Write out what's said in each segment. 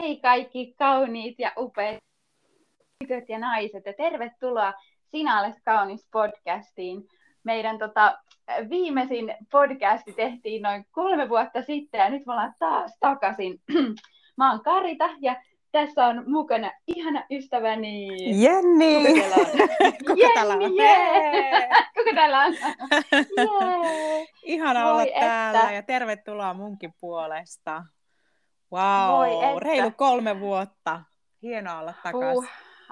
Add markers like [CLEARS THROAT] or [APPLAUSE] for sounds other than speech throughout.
Hei kaikki kauniit ja upeat tytöt ja naiset ja tervetuloa Sinä olet kaunis podcastiin. Meidän tota, viimeisin podcasti tehtiin noin kolme vuotta sitten ja nyt me ollaan taas takaisin. [CLEARS THROAT] Mä oon Karita ja tässä on mukana ihana ystäväni... Jenni! Kuka täällä on? [LAUGHS] Jenni, yeah. Kuka täällä on? [LAUGHS] Yeah. Ihana Voi olla että. täällä ja tervetuloa munkin puolesta. Wow, reilu kolme vuotta. Hienoa olla takaisin. Uh,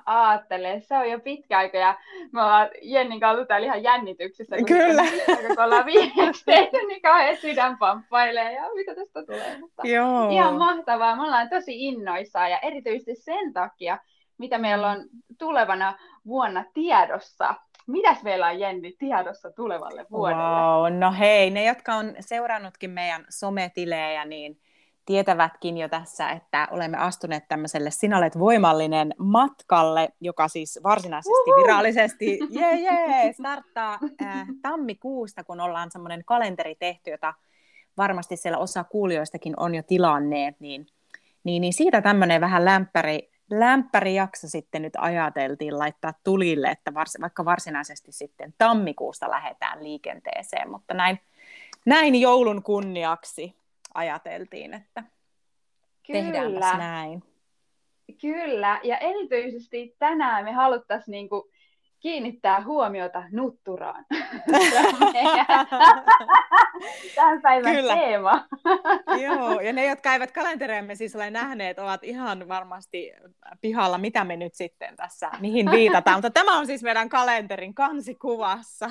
aattele, se on jo pitkä aika ja me ollaan Jennin kanssa täällä ihan jännityksissä. Kun Kyllä. Kun ollaan viimeksi tehty, niin kauhean sydän pamppailee ja mitä tästä tulee. Mutta Joo. Ihan mahtavaa, me ollaan tosi innoissaan ja erityisesti sen takia, mitä meillä on tulevana vuonna tiedossa. Mitäs meillä on Jenni tiedossa tulevalle vuodelle? Wow, no hei, ne jotka on seurannutkin meidän sometilejä, niin tietävätkin jo tässä, että olemme astuneet tämmöiselle Sinä olet voimallinen matkalle, joka siis varsinaisesti Uhu! virallisesti [LAUGHS] yeah, yeah, starttaa äh, tammikuusta, kun ollaan semmoinen kalenteri tehty, jota varmasti siellä osa kuulijoistakin on jo tilanneet, niin, niin, niin siitä tämmöinen vähän lämpäri, lämpärijakso sitten nyt ajateltiin laittaa tulille, että vars, vaikka varsinaisesti sitten tammikuusta lähdetään liikenteeseen, mutta näin, näin joulun kunniaksi ajateltiin, että Kyllä. tehdäänpäs näin. Kyllä, ja erityisesti tänään me haluttaisiin niinku kiinnittää huomiota nutturaan. [LAUGHS] Tämän päivän Kyllä. teema. Joo, ja ne, jotka eivät kalentereemme siis ole nähneet, ovat ihan varmasti pihalla, mitä me nyt sitten tässä, mihin viitataan. Mutta tämä on siis meidän kalenterin kansikuvassa.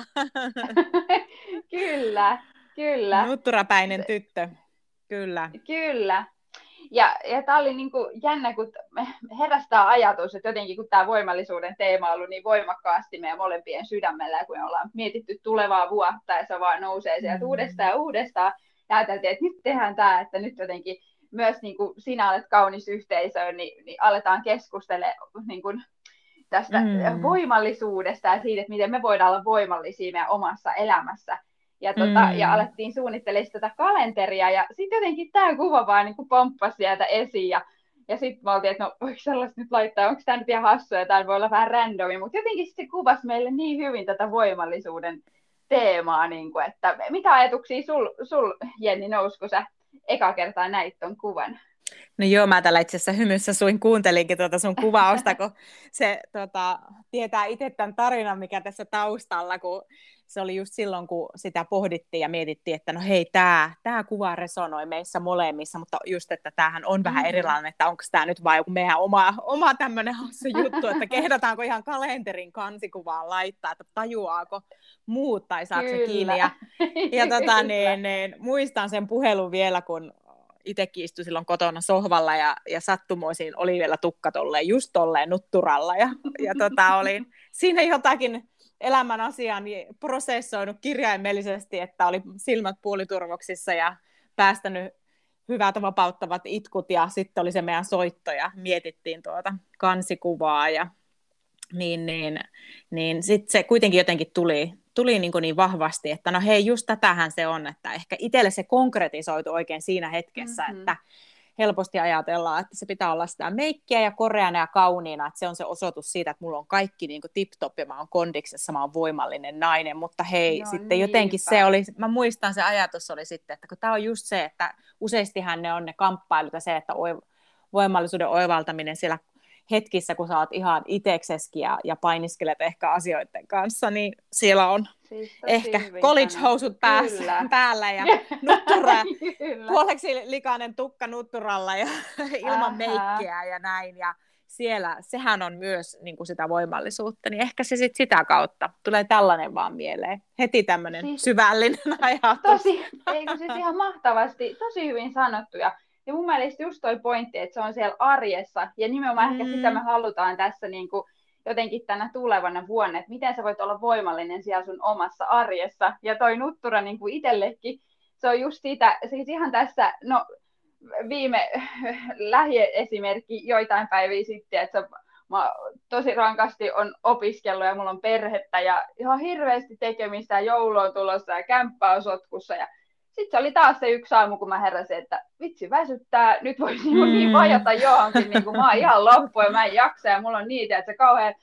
[LAUGHS] Kyllä, kyllä. Nutturapäinen tyttö. Kyllä. Kyllä. Ja, ja tämä oli niin kuin jännä, kun herästää ajatus, että jotenkin kun tämä voimallisuuden teema on ollut niin voimakkaasti meidän molempien sydämellä, kun me ollaan mietitty tulevaa vuotta ja se vaan nousee sieltä mm. uudestaan ja uudestaan, ja ajateltiin, että nyt tehdään tämä, että nyt jotenkin myös niin kuin sinä olet kaunis yhteisöön, niin, niin aletaan keskustella niin kuin tästä mm. voimallisuudesta ja siitä, että miten me voidaan olla voimallisia meidän omassa elämässä. Ja, tota, mm. ja alettiin suunnittelemaan tätä kalenteria, ja sitten jotenkin tämä kuva vaan niin pomppasi sieltä esiin, ja, ja sitten me oltiin, että no voiko sellaista nyt laittaa, onko tämä nyt ihan hassua, ja tämä voi olla vähän randomi, mutta jotenkin se kuvasi meille niin hyvin tätä voimallisuuden teemaa, niin kuin, että mitä ajatuksia sul, sul Jenni nousi, kun sä eka kertaa näit ton kuvan? No joo, mä tällä itse asiassa hymyssä suin kuuntelinkin tuota sun kuvausta, kun se tota, tietää itse tämän tarinan, mikä tässä taustalla, kun se oli just silloin, kun sitä pohdittiin ja mietittiin, että no hei, tämä tää kuva resonoi meissä molemmissa, mutta just, että tämähän on vähän mm-hmm. erilainen, että onko tämä nyt vai joku meidän oma, oma tämmöinen hassu juttu, että kehdataanko ihan kalenterin kansikuvaan laittaa, että tajuaako muut tai saako se kiinni. Ja, ja tota, [LAUGHS] niin, niin, muistan sen puhelun vielä, kun itsekin istui silloin kotona sohvalla ja, ja sattumoisin oli vielä tukka tolleen, just tolleen nutturalla ja, ja tota, olin siinä jotakin elämän asiaa niin prosessoinut kirjaimellisesti, että oli silmät puoliturvoksissa ja päästänyt hyvät vapauttavat itkut ja sitten oli se meidän soitto ja mietittiin tuota kansikuvaa ja niin, niin, niin sitten se kuitenkin jotenkin tuli, tuli niin, niin vahvasti, että no hei, just tätähän se on, että ehkä itselle se konkretisoitu oikein siinä hetkessä, mm-hmm. että helposti ajatellaan, että se pitää olla sitä meikkiä ja koreana ja kauniina, että se on se osoitus siitä, että mulla on kaikki niin tip-top ja mä oon kondiksessa, mä oon voimallinen nainen, mutta hei, no, sitten niinpä. jotenkin se oli, mä muistan se ajatus oli sitten, että kun tämä on just se, että useastihan ne on ne kamppailut ja se, että voimallisuuden oivaltaminen siellä hetkissä, kun sä oot ihan itsekseskin ja, ja painiskelet ehkä asioiden kanssa, niin siellä on siis ehkä college-housut päässä, [LAUGHS] päällä ja nuttura, [LAUGHS] puoleksi likainen tukka nutturalla ja [LAUGHS] ilman Aha. meikkiä ja näin. Ja siellä, sehän on myös niin kuin sitä voimallisuutta, niin ehkä se sit sitä kautta tulee tällainen vaan mieleen. Heti tämmöinen siis, syvällinen ajatus. Tosi, eikö siis ihan mahtavasti, tosi hyvin sanottu. Ja ja mun mielestä just toi pointti, että se on siellä arjessa, ja nimenomaan mm. ehkä sitä me halutaan tässä niin kuin jotenkin tänä tulevana vuonna, että miten sä voit olla voimallinen siellä sun omassa arjessa. Ja toi nuttura niin kuin itsellekin, se on just siitä, siis ihan tässä, no viime [LAUGHS] lähiesimerkki joitain päiviä sitten, että se, mä tosi rankasti on opiskellut ja mulla on perhettä ja ihan hirveästi tekemistä ja joulu on tulossa ja kämppä on sotkussa ja sitten se oli taas se yksi aamu, kun mä heräsin, että vitsi väsyttää, nyt voisi niinku niin mm. niin vajata johonkin, niin kuin mä oon ihan loppu ja mä en jaksa ja mulla on niitä, että se kauhean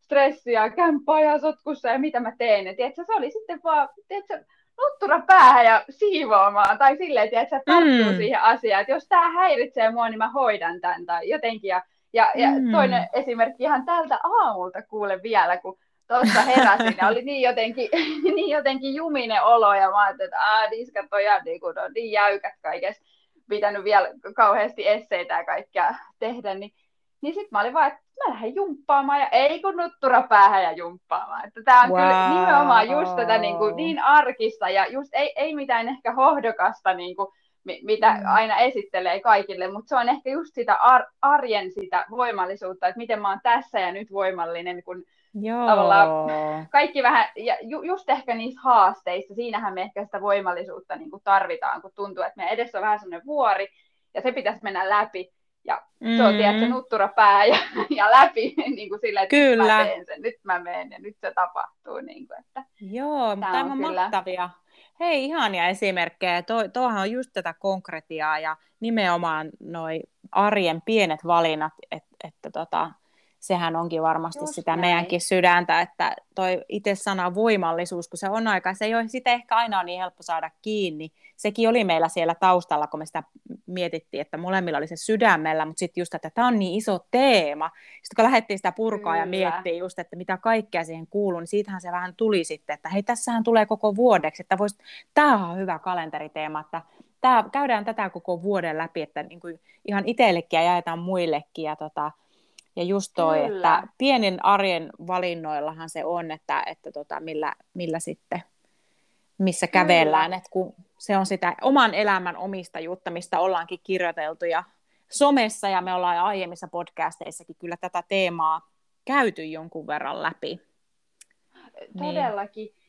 stressi ja kämppää ja sotkussa ja mitä mä teen. Ja tiedätkö, se oli sitten vaan, tiedätkö, nuttura päähän ja siivoamaan tai silleen, että sä tarttuu mm. siihen asiaan, että jos tämä häiritsee mua, niin mä hoidan tämän tai jotenkin. Ja, ja, ja mm. toinen esimerkki ihan tältä aamulta kuule vielä, kun tuossa heräsin ja oli niin jotenkin, [LAUGHS] niin jotenkin juminen olo ja mä ajattelin, että aah, niskat on ihan niin, kuin, on niin jäykät kaikessa, pitänyt vielä kauheasti esseitä ja kaikkea tehdä, niin, niin sitten mä olin vaan, että mä lähden jumppaamaan ja ei kun nuttura päähän ja jumppaamaan. Että tämä on wow. kyllä nimenomaan just tätä niin, kuin, niin arkista ja just ei, ei mitään ehkä hohdokasta niin kuin, mitä mm. aina esittelee kaikille, mutta se on ehkä just sitä ar- arjen sitä voimallisuutta, että miten mä oon tässä ja nyt voimallinen, kun Joo. tavallaan kaikki vähän, ja ju, just ehkä niissä haasteissa, siinähän me ehkä sitä voimallisuutta niin kuin tarvitaan, kun tuntuu, että me edessä on vähän semmoinen vuori, ja se pitäisi mennä läpi, ja mm. se on tiedätkö, nuttura pää ja, ja läpi niin kuin sille, että Kyllä. nyt mä teen sen, nyt mä menen ja nyt se tapahtuu. Niin kuin, että Joo, mutta on kyllä... mahtavia. Hei, ihania esimerkkejä. Tuo, tuohan on just tätä konkretiaa ja nimenomaan noi arjen pienet valinnat, että, että tota, sehän onkin varmasti Just sitä näin. meidänkin sydäntä, että toi itse sana voimallisuus, kun se on aika, se ei ole sitä ehkä aina niin helppo saada kiinni. Sekin oli meillä siellä taustalla, kun me sitä mietittiin, että molemmilla oli se sydämellä, mutta sitten just, että tämä on niin iso teema. Sitten kun lähdettiin sitä purkaa Kyllä. ja miettiä just, että mitä kaikkea siihen kuuluu, niin siitähän se vähän tuli sitten, että hei, tässähän tulee koko vuodeksi, että vois, tämä on hyvä kalenteriteema, että tämä, käydään tätä koko vuoden läpi, että niin kuin ihan itsellekin ja jaetaan muillekin ja tota, ja just toi, Kyllä. että pienin arjen valinnoillahan se on, että, että tota, millä, millä sitten, missä Kyllä. kävellään, että kun se on sitä oman elämän omistajuutta, mistä ollaankin kirjoiteltu ja somessa ja me ollaan aiemmissa podcasteissakin kyllä tätä teemaa käyty jonkun verran läpi. Todellakin. Niin.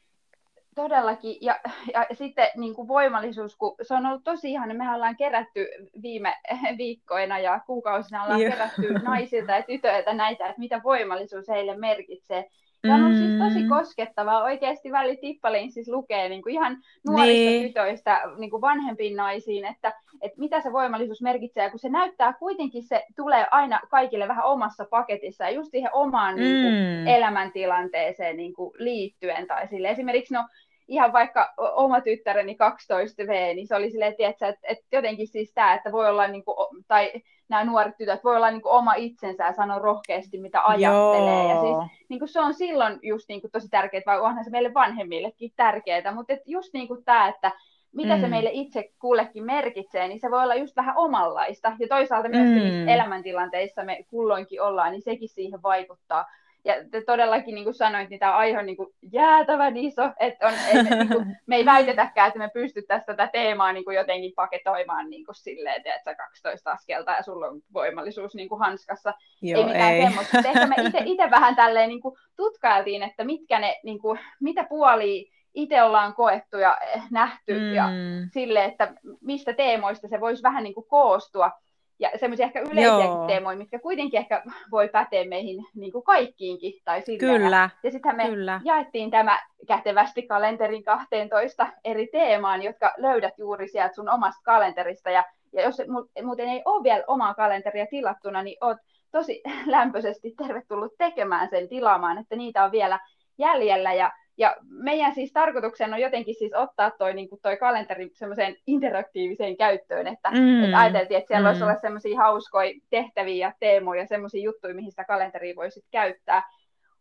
Todellakin, ja, ja sitten niin kuin voimallisuus, kun se on ollut tosi ihana, me ollaan kerätty viime viikkoina ja kuukausina ollaan Joo. kerätty [LAUGHS] naisilta ja tytöiltä näitä, että mitä voimallisuus heille merkitsee. Ja on mm. siis tosi mm. koskettavaa. Oikeasti väli tippaliin siis lukee niin kuin ihan nuorista niin. tytöistä niin kuin vanhempiin naisiin, että, että mitä se voimallisuus merkitsee. Ja kun se näyttää kuitenkin, se tulee aina kaikille vähän omassa paketissa ja just siihen omaan mm. niin kuin, elämäntilanteeseen niin kuin, liittyen. Tai sille. Esimerkiksi no, ihan vaikka oma tyttäreni 12V, niin se oli silleen, että, että, että jotenkin siis tämä, että voi olla, niin kuin, tai nämä nuoret tytöt voi olla niin kuin oma itsensä ja sanoa rohkeasti, mitä ajattelee. Joo. Ja siis niin kuin se on silloin just niin kuin tosi tärkeää, vai onhan se meille vanhemmillekin tärkeää, mutta et just niin kuin tämä, että mitä mm. se meille itse kullekin merkitsee, niin se voi olla just vähän omanlaista. Ja toisaalta myös mm. elämäntilanteissa me kulloinkin ollaan, niin sekin siihen vaikuttaa. Ja todellakin, niin kuin sanoit, niin tämä aihe on niin kuin jäätävän iso, että on, et, niin kuin, me ei väitetäkään, että me pystyttäisiin tätä teemaa niin kuin jotenkin paketoimaan niin kuin silleen, että 12 askelta ja sulla on voimallisuus niin kuin hanskassa. Joo, ei mitään ei. semmoista. Ehkä me itse vähän tälleen niin kuin tutkailtiin, että mitkä ne, niin kuin, mitä puolia itse ollaan koettu ja nähty mm. ja sille, että mistä teemoista se voisi vähän niin kuin koostua ja semmoisia ehkä yleisiä teemoja, mitkä kuitenkin ehkä voi päteä meihin niin kuin kaikkiinkin. Tai. Kyllä. Ja sittenhän me Kyllä. jaettiin tämä kätevästi kalenterin 12 eri teemaan, jotka löydät juuri sieltä sun omasta kalenterista. Ja, ja jos muuten ei ole vielä omaa kalenteria tilattuna, niin oot tosi [LAUGHS] lämpöisesti tervetullut tekemään sen tilaamaan, että niitä on vielä jäljellä. Ja ja meidän siis tarkoituksena on jotenkin siis ottaa toi, niin kuin toi kalenteri semmoiseen interaktiiviseen käyttöön, että, mm. että ajateltiin, että siellä mm. voisi olla semmoisia hauskoja tehtäviä ja teemoja, semmoisia juttuja, mihin sitä kalenteria voisi käyttää.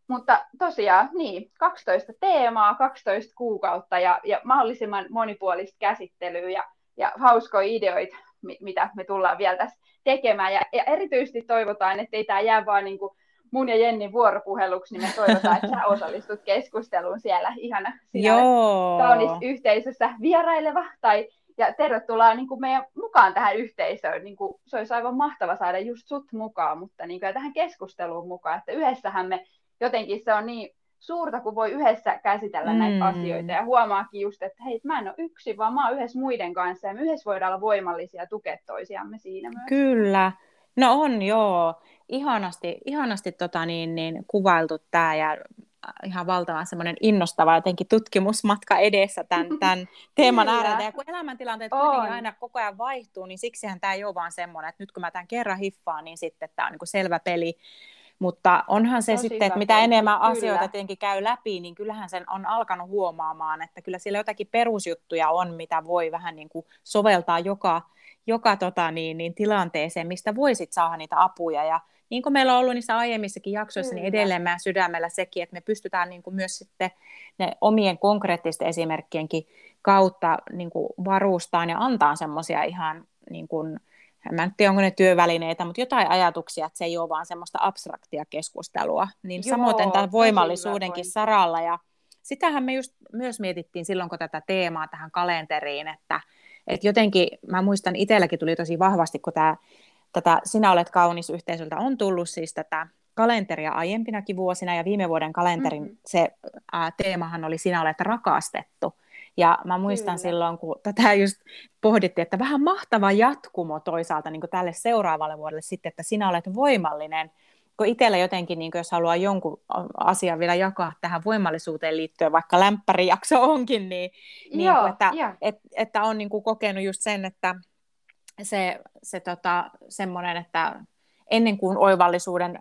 Mutta tosiaan, niin, 12 teemaa, 12 kuukautta ja, ja mahdollisimman monipuolista käsittelyä ja, ja hauskoja ideoita, mitä me tullaan vielä tässä tekemään. Ja, ja erityisesti toivotaan, että ei tämä jää vaan niin kuin mun ja Jennin vuoropuheluksi, niin me toivotaan, että sä osallistut keskusteluun siellä ihana siinä kaunis yhteisössä vieraileva tai ja tervetuloa niin kuin meidän mukaan tähän yhteisöön. Niin kuin, se olisi aivan mahtava saada just sut mukaan, mutta niin kuin, tähän keskusteluun mukaan, että yhdessähän me jotenkin se on niin suurta, kun voi yhdessä käsitellä mm. näitä asioita ja huomaakin just, että hei, mä en ole yksin, vaan mä oon yhdessä muiden kanssa ja me yhdessä voidaan olla voimallisia ja tukea toisiamme siinä myös. Kyllä. No on, joo ihanasti, ihanasti tota niin, niin, kuvailtu tämä ja ihan valtavan semmoinen innostava jotenkin tutkimusmatka edessä tämän, [LAUGHS] tämän teeman äärellä. Ja kun elämäntilanteet on. kuitenkin aina koko ajan vaihtuu, niin siksihän tämä ei ole vaan semmoinen, että nyt kun mä tämän kerran hiffaan, niin sitten tämä on niin kuin selvä peli. Mutta onhan se Tosi sitten, että mitä enemmän kyllä. asioita tietenkin käy läpi, niin kyllähän sen on alkanut huomaamaan, että kyllä siellä jotakin perusjuttuja on, mitä voi vähän niin kuin soveltaa joka, joka tota niin, niin tilanteeseen, mistä voisit saada niitä apuja. Ja niin kuin meillä on ollut niissä aiemmissakin jaksoissa, niin Kyllä. niin edelleen mä sydämellä sekin, että me pystytään niin kuin myös sitten ne omien konkreettisten esimerkkienkin kautta niin kuin varustaan ja antaa semmoisia ihan niin kuin, mä en tiedä, onko ne työvälineitä, mutta jotain ajatuksia, että se ei ole vaan semmoista abstraktia keskustelua. Niin Joo, samoin tämän voimallisuudenkin saralla. Ja sitähän me just myös mietittiin silloin, kun tätä teemaa tähän kalenteriin, että, että jotenkin, mä muistan itselläkin tuli tosi vahvasti, kun tämä tätä Sinä olet kaunis yhteisöltä on tullut siis tätä kalenteria aiempinakin vuosina, ja viime vuoden kalenterin mm-hmm. se ää, teemahan oli Sinä olet rakastettu. Ja mä muistan Kyllä. silloin, kun tätä just pohdittiin, että vähän mahtava jatkumo toisaalta niin tälle seuraavalle vuodelle sitten, että sinä olet voimallinen. Kun itsellä jotenkin, niin jos haluaa jonkun asian vielä jakaa tähän voimallisuuteen liittyen, vaikka lämpärijakso onkin, niin, niin Joo, kuin, että, et, että on niin kuin kokenut just sen, että se, se tota, semmoinen, että ennen kuin oivallisuuden,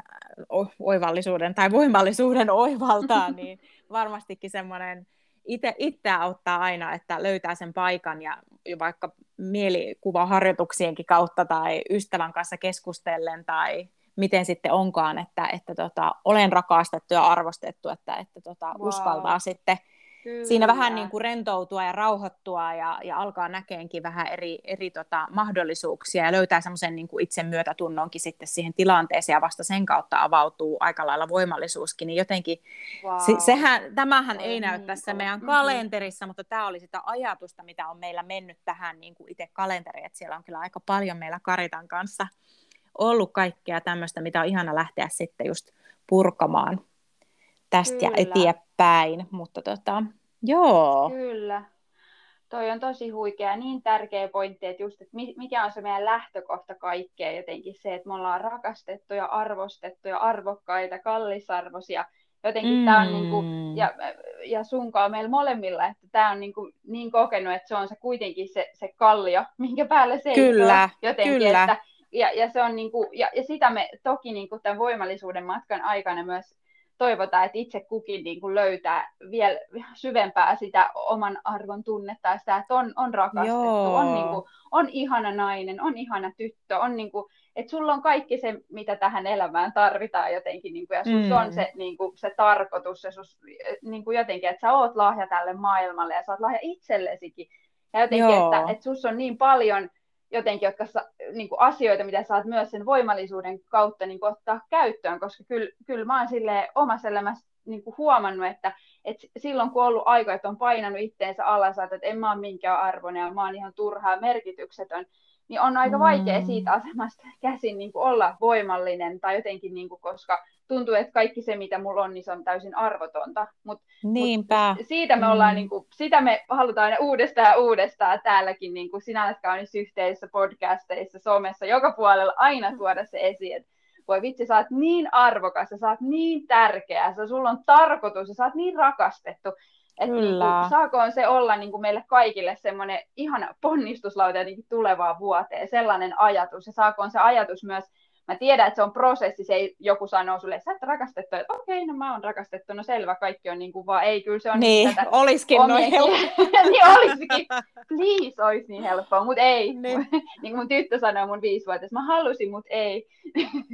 oivallisuuden tai voimallisuuden oivaltaa, [LAUGHS] niin varmastikin semmoinen itse, itse auttaa aina, että löytää sen paikan ja vaikka mielikuvaharjoituksienkin kautta tai ystävän kanssa keskustellen tai miten sitten onkaan, että, että tota, olen rakastettu ja arvostettu, että, että tota, wow. uskaltaa sitten Kyllä. siinä vähän niin kuin rentoutua ja rauhoittua ja, ja alkaa näkeenkin vähän eri, eri tota, mahdollisuuksia ja löytää semmoisen niin itse myötätunnonkin sitten siihen tilanteeseen ja vasta sen kautta avautuu aika lailla voimallisuuskin, niin jotenkin wow. se, sehän, tämähän Oi, ei näy niin tässä meidän mm-hmm. kalenterissa, mutta tämä oli sitä ajatusta, mitä on meillä mennyt tähän niin kuin itse kalenteriin, että siellä on kyllä aika paljon meillä Karitan kanssa ollut kaikkea tämmöistä, mitä on ihana lähteä sitten just purkamaan tästä Kyllä. ja eteenpäin, mutta tota, joo. Kyllä. Toi on tosi huikea, niin tärkeä pointti, että just, että mikä on se meidän lähtökohta kaikkeen jotenkin se, että me ollaan rakastettuja, arvostettuja, arvokkaita, kallisarvoisia. Jotenkin mm. tämä on niin kuin, ja, ja sunkaan meillä molemmilla, että tämä on niin, kuin, niin kokenut, että se on se kuitenkin se, se kallio, [LAUGHS] minkä päälle se kyllä, jotenkin, kyllä. Että, ja, ja, se on niin kuin, ja, ja sitä me toki niin kuin tämän voimallisuuden matkan aikana myös toivotaan, että itse kukin niin kuin löytää vielä syvempää sitä oman arvon tunnetta ja sitä, että on, on rakastettu, on, niin kuin, on ihana nainen, on ihana tyttö, on niin kuin, että sulla on kaikki se, mitä tähän elämään tarvitaan jotenkin, niin kuin, ja sus mm. on se, niin kuin, se tarkoitus, ja sus, niin kuin jotenkin, että sä oot lahja tälle maailmalle, ja sä oot lahja itsellesikin, ja jotenkin, Joo. että, että sus on niin paljon jotenkin, jotka sa, niin kuin asioita, mitä saat myös sen voimallisuuden kautta niin kuin ottaa käyttöön, koska kyllä, kyllä mä oon omassa elämässä niin kuin huomannut, että, että silloin kun on ollut aika, että on painanut itteensä alas, että en mä ole minkään arvoinen ja mä oon ihan turhaa merkityksetön, niin on aika vaikea mm. siitä asemasta [LAUGHS] käsin niin kuin olla voimallinen tai jotenkin, niin kuin, koska tuntuu, että kaikki se, mitä mulla on, niin se on täysin arvotonta. Mut, Niinpä. Mut siitä me ollaan, mm. niin kuin, sitä me halutaan uudestaan ja uudestaan täälläkin, niin kuin sinä olet kaunis yhteisössä, podcasteissa, somessa, joka puolella aina tuoda se esiin, että voi vitsi, sä oot niin arvokas, sä oot niin tärkeä, sä, sulla on tarkoitus, sä oot niin rakastettu, että niin kuin, saakoon se olla niin kuin meille kaikille semmoinen ihana ponnistuslauta jotenkin tulevaan vuoteen, sellainen ajatus, ja saakoon se ajatus myös mä tiedän, että se on prosessi, se ei, joku sanoo sulle, että sä et rakastettu, että okei, okay, no mä oon rakastettu, no selvä, kaikki on niin kuin vaan, ei, kyllä se on niin, niin tätä olisikin noin helppoa. [LAUGHS] niin olisikin, please, olisi niin helppoa, mutta ei. Niin. [LAUGHS] niin kuin mun tyttö sanoo mun viisivuotias, mä halusin, mutta ei.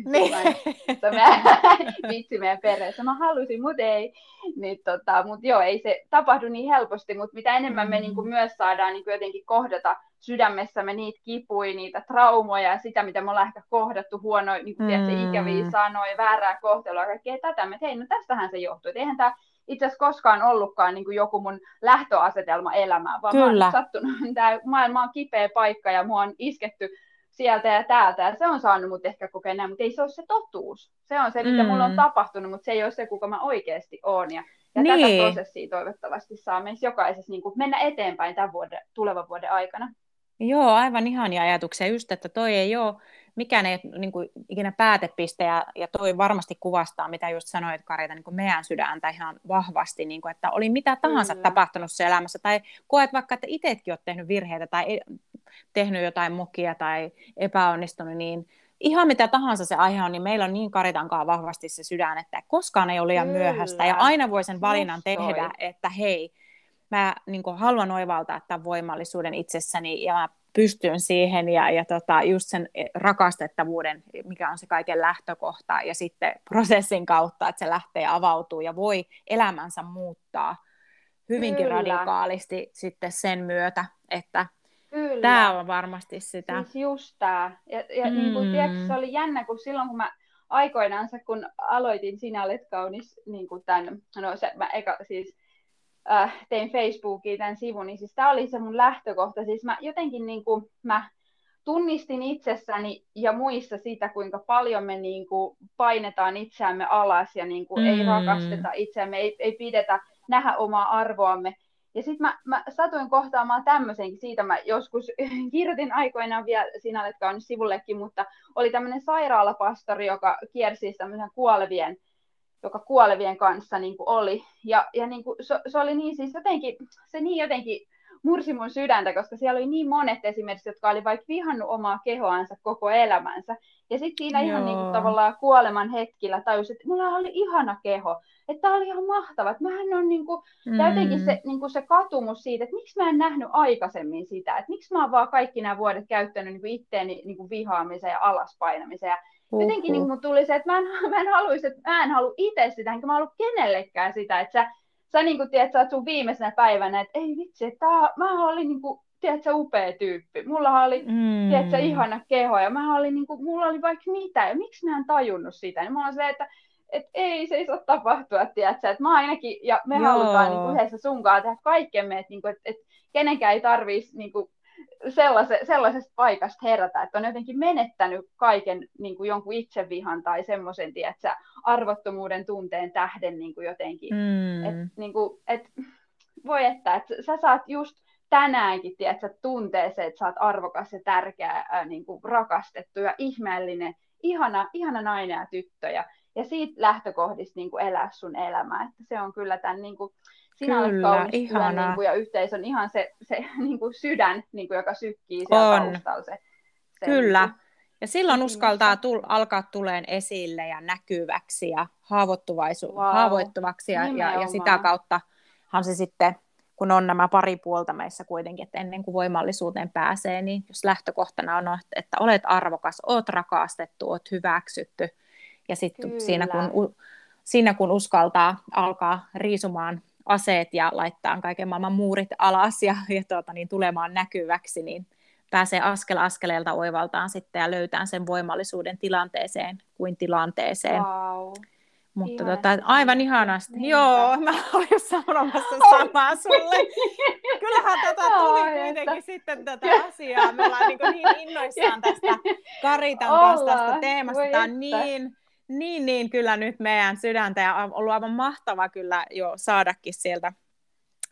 niin. [LAUGHS] se on vitsi meidän perheessä, mä halusin, mutta ei. Niin, tota, mutta joo, ei se tapahdu niin helposti, mutta mitä enemmän mm. me niin kuin myös saadaan niin kuin jotenkin kohdata sydämessämme niitä kipuja, niitä traumoja ja sitä, mitä me ollaan ehkä kohdattu huonoja, niin kuin mm. tiedätkö, ikäviä sanoja, väärää kohtelua ja kaikkea tätä. Me, hei, no tästähän se johtuu. eihän tämä itse asiassa koskaan ollutkaan niin kuin joku mun lähtöasetelma elämään, vaan Kyllä. mä sattunut, [LAUGHS] tämä maailma on kipeä paikka ja mua on isketty sieltä ja täältä, ja se on saanut mut ehkä kokea näin, mutta ei se ole se totuus. Se on se, mitä mm. mulla on tapahtunut, mutta se ei ole se, kuka mä oikeasti oon. Ja, ja niin. tätä prosessia toivottavasti saa meissä jokaisessa niin kuin mennä eteenpäin tämän vuoden, tulevan vuoden aikana. Joo, aivan ihania ajatuksia. Just, että toi ei ole mikään ei niin kuin, ikinä päätepiste, ja, ja toi varmasti kuvastaa, mitä just sanoit Karita, niin kuin meidän sydäntä ihan vahvasti, niin kuin, että oli mitä tahansa Kyllä. tapahtunut se elämässä, tai koet vaikka, että itsekin olet tehnyt virheitä, tai e, tehnyt jotain mokia, tai epäonnistunut, niin ihan mitä tahansa se aihe on, niin meillä on niin karitankaan vahvasti se sydän, että koskaan ei ole liian Kyllä. myöhäistä, ja aina voi sen valinnan Just tehdä, toi. että hei, mä niin kuin, haluan oivaltaa tämän voimallisuuden itsessäni, ja mä pystyn siihen ja, ja tota, just sen rakastettavuuden, mikä on se kaiken lähtökohta ja sitten prosessin kautta, että se lähtee avautuu ja voi elämänsä muuttaa hyvinkin Kyllä. radikaalisti sitten sen myötä, että Kyllä. tämä on varmasti sitä. Siis just tämä. Ja, ja mm. niin kuin, tiedätkö, se oli jännä, kun silloin kun mä aikoinansa, kun aloitin Sinä olet kaunis, niin kuin tämän, no se, mä eka, siis äh, tein Facebookiin tämän sivun, niin siis tämä oli se mun lähtökohta. Siis mä jotenkin niin kuin, mä tunnistin itsessäni ja muissa sitä, kuinka paljon me niin kuin, painetaan itseämme alas ja niin kuin, mm. ei rakasteta itseämme, ei, ei pidetä nähdä omaa arvoamme. Ja sitten mä, mä satuin kohtaamaan tämmöisenkin, siitä mä joskus [LAUGHS] kirjoitin aikoinaan vielä, sinä olet sivullekin, mutta oli tämmöinen sairaalapastori, joka kiersi tämmöisen kuolevien joka kuolevien kanssa niin kuin oli. Ja, ja niin kuin, se, se, oli niin siis jotenkin, se niin jotenkin mursi mun sydäntä, koska siellä oli niin monet esimerkiksi, jotka oli vaikka vihannut omaa kehoansa koko elämänsä. Ja sitten siinä Joo. ihan niin kuin, tavallaan kuoleman hetkillä tajusin, että mulla oli ihana keho. Että tämä oli ihan mahtava. Että mähän on niin kuin, mm. jotenkin se, niin kuin se katumus siitä, että miksi mä en nähnyt aikaisemmin sitä. Että miksi mä oon vaan kaikki nämä vuodet käyttänyt niin kuin itteeni niin kuin vihaamiseen ja alaspainamiseen. Ja Uhuh. Jotenkin niin mun tuli se, että mä en, mä en haluaisi, että mä en halua itse sitä, enkä mä halua kenellekään sitä, että sä, sä niin kuin, tiedät, sä oot sun viimeisenä päivänä, että ei vitsi, että tää, mä olin niin kuin, tiedätkö, upea tyyppi. Mulla oli, mm. tiedätkö, ihana keho ja mä olin, niin kuin, mulla oli vaikka mitä ja miksi mä en tajunnut sitä. Niin mä olen se, että et ei se ei saa tapahtua, tiedätkö, että mä ainakin, ja me Joo. halutaan niin kuin, yhdessä sunkaan tehdä kaikkemme, että, niin kuin, että, että kenenkään ei tarvitsisi niin kuin, sellaise, sellaisesta paikasta herätä, että on jotenkin menettänyt kaiken niin kuin jonkun itsevihan tai semmoisen, tiedätkö, arvottomuuden tunteen tähden niin kuin jotenkin. Mm. Et, niin kuin, et, voi että, että sä saat just tänäänkin, tiedätkö, tuntee se, että sä oot arvokas ja tärkeä, ää, niin kuin rakastettu ja ihmeellinen, ihana, ihana nainen ja tyttö. Ja, ja siitä lähtökohdista niin kuin elää sun elämää. Että se on kyllä tämän niin kuin, sinä kyllä, olet kaunis työn, niin kuin, ja yhteisön ihan se, se [LAUGHS] niin kuin sydän, niin kuin, joka sykkii siellä on. taustalla. Se, se, kyllä. Niin kuin, ja silloin uskaltaa tul- alkaa tuleen esille ja näkyväksi ja haavoittuvaisu- wow. haavoittuvaksi ja, ja, ja sitä kauttahan se sitten, kun on nämä pari puolta meissä kuitenkin, että ennen kuin voimallisuuteen pääsee, niin jos lähtökohtana on, että olet arvokas, olet rakastettu, olet hyväksytty, ja sitten siinä kun, siinä kun uskaltaa alkaa riisumaan aseet ja laittaa kaiken maailman muurit alas ja, ja tuota, niin tulemaan näkyväksi, niin pääsee askel askeleelta oivaltaan sitten ja löytää sen voimallisuuden tilanteeseen kuin tilanteeseen. Wow. Mutta tota, aivan ihanasti. Niinpä. Joo, mä olin sanomassa samaa sulle. [LAUGHS] Kyllähän tätä tuli Oi, kuitenkin että... sitten tätä [LAUGHS] asiaa. Me ollaan niin, niin [LAUGHS] innoissaan tästä Karitan tästä teemasta. Tämä on niin niin, niin, kyllä nyt meidän sydäntä ja on ollut aivan mahtava kyllä jo saadakin sieltä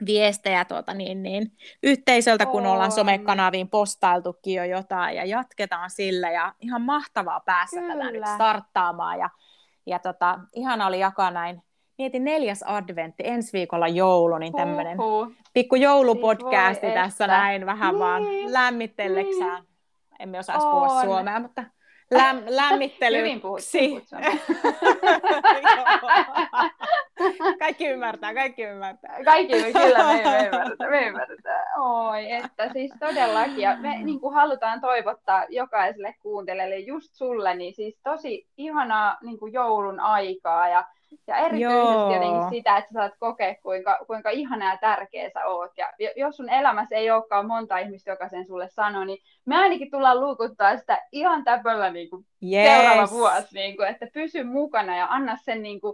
viestejä tuota, niin, niin, yhteisöltä, kun on. ollaan somekanaviin postailtukin jo jotain ja jatketaan sillä ja ihan mahtavaa päässä Kyllä. tätä nyt starttaamaan ja, ja tota, ihana oli jakaa näin Mietin neljäs adventti, ensi viikolla joulu, niin tämmöinen pikku joulupodcasti siis tässä näin vähän niin. vaan lämmittelleksään. Niin. Emme osaisi puhua suomea, mutta Läm, lämmittelyksi. [LAUGHS] Hyvin puhuttu. [LAUGHS] kaikki ymmärtää, kaikki ymmärtää. Kaikki, kyllä me, me ymmärtää, me ymmärtää. [LAUGHS] Oi, että siis todellakin. Ja me niin kuin halutaan toivottaa jokaiselle kuuntelijalle, just sulle, niin siis tosi ihanaa niin kuin joulun aikaa ja ja erityisesti Joo. jotenkin sitä, että sä saat kokea, kuinka, kuinka ihana ja tärkeä sä oot. Ja jos sun elämässä ei olekaan monta ihmistä, joka sen sulle sanoo, niin me ainakin tullaan luukuttaa sitä ihan täpöllä niin kuin yes. seuraava vuosi, niin kuin, että pysy mukana ja anna sen, niin kuin,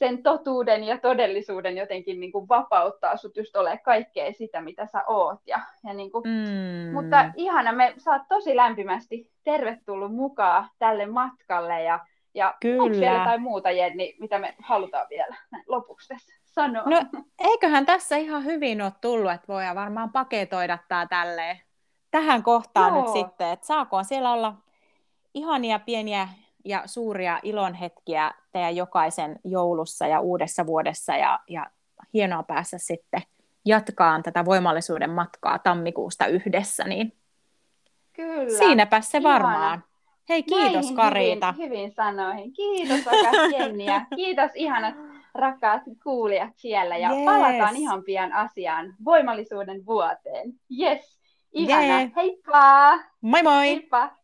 sen totuuden ja todellisuuden jotenkin niin kuin vapauttaa sut just ole kaikkea sitä, mitä sä oot. Ja, ja niin kuin, mm. Mutta ihana, me saat tosi lämpimästi tervetullut mukaan tälle matkalle ja ja Kyllä. onko siellä jotain muuta, Jenni, mitä me halutaan vielä lopuksi tässä sanoa? No, eiköhän tässä ihan hyvin ole tullut, että voidaan varmaan paketoida tämä tälleen tähän kohtaan Joo. nyt sitten, että saakoon siellä olla ihania pieniä ja suuria ilonhetkiä teidän jokaisen joulussa ja uudessa vuodessa ja, ja hienoa päässä sitten jatkaa tätä voimallisuuden matkaa tammikuusta yhdessä, niin Kyllä. siinäpä se varmaan. Ihana. Hei, kiitos Näihin Kariita. Hyvin, hyvin sanoihin. Kiitos rakas [LAUGHS] Jenni ja kiitos ihanat rakkaat kuulijat siellä ja yes. palataan ihan pian asiaan voimallisuuden vuoteen. Yes, ihana. Yeah. Heippa! Moi moi! Heippa!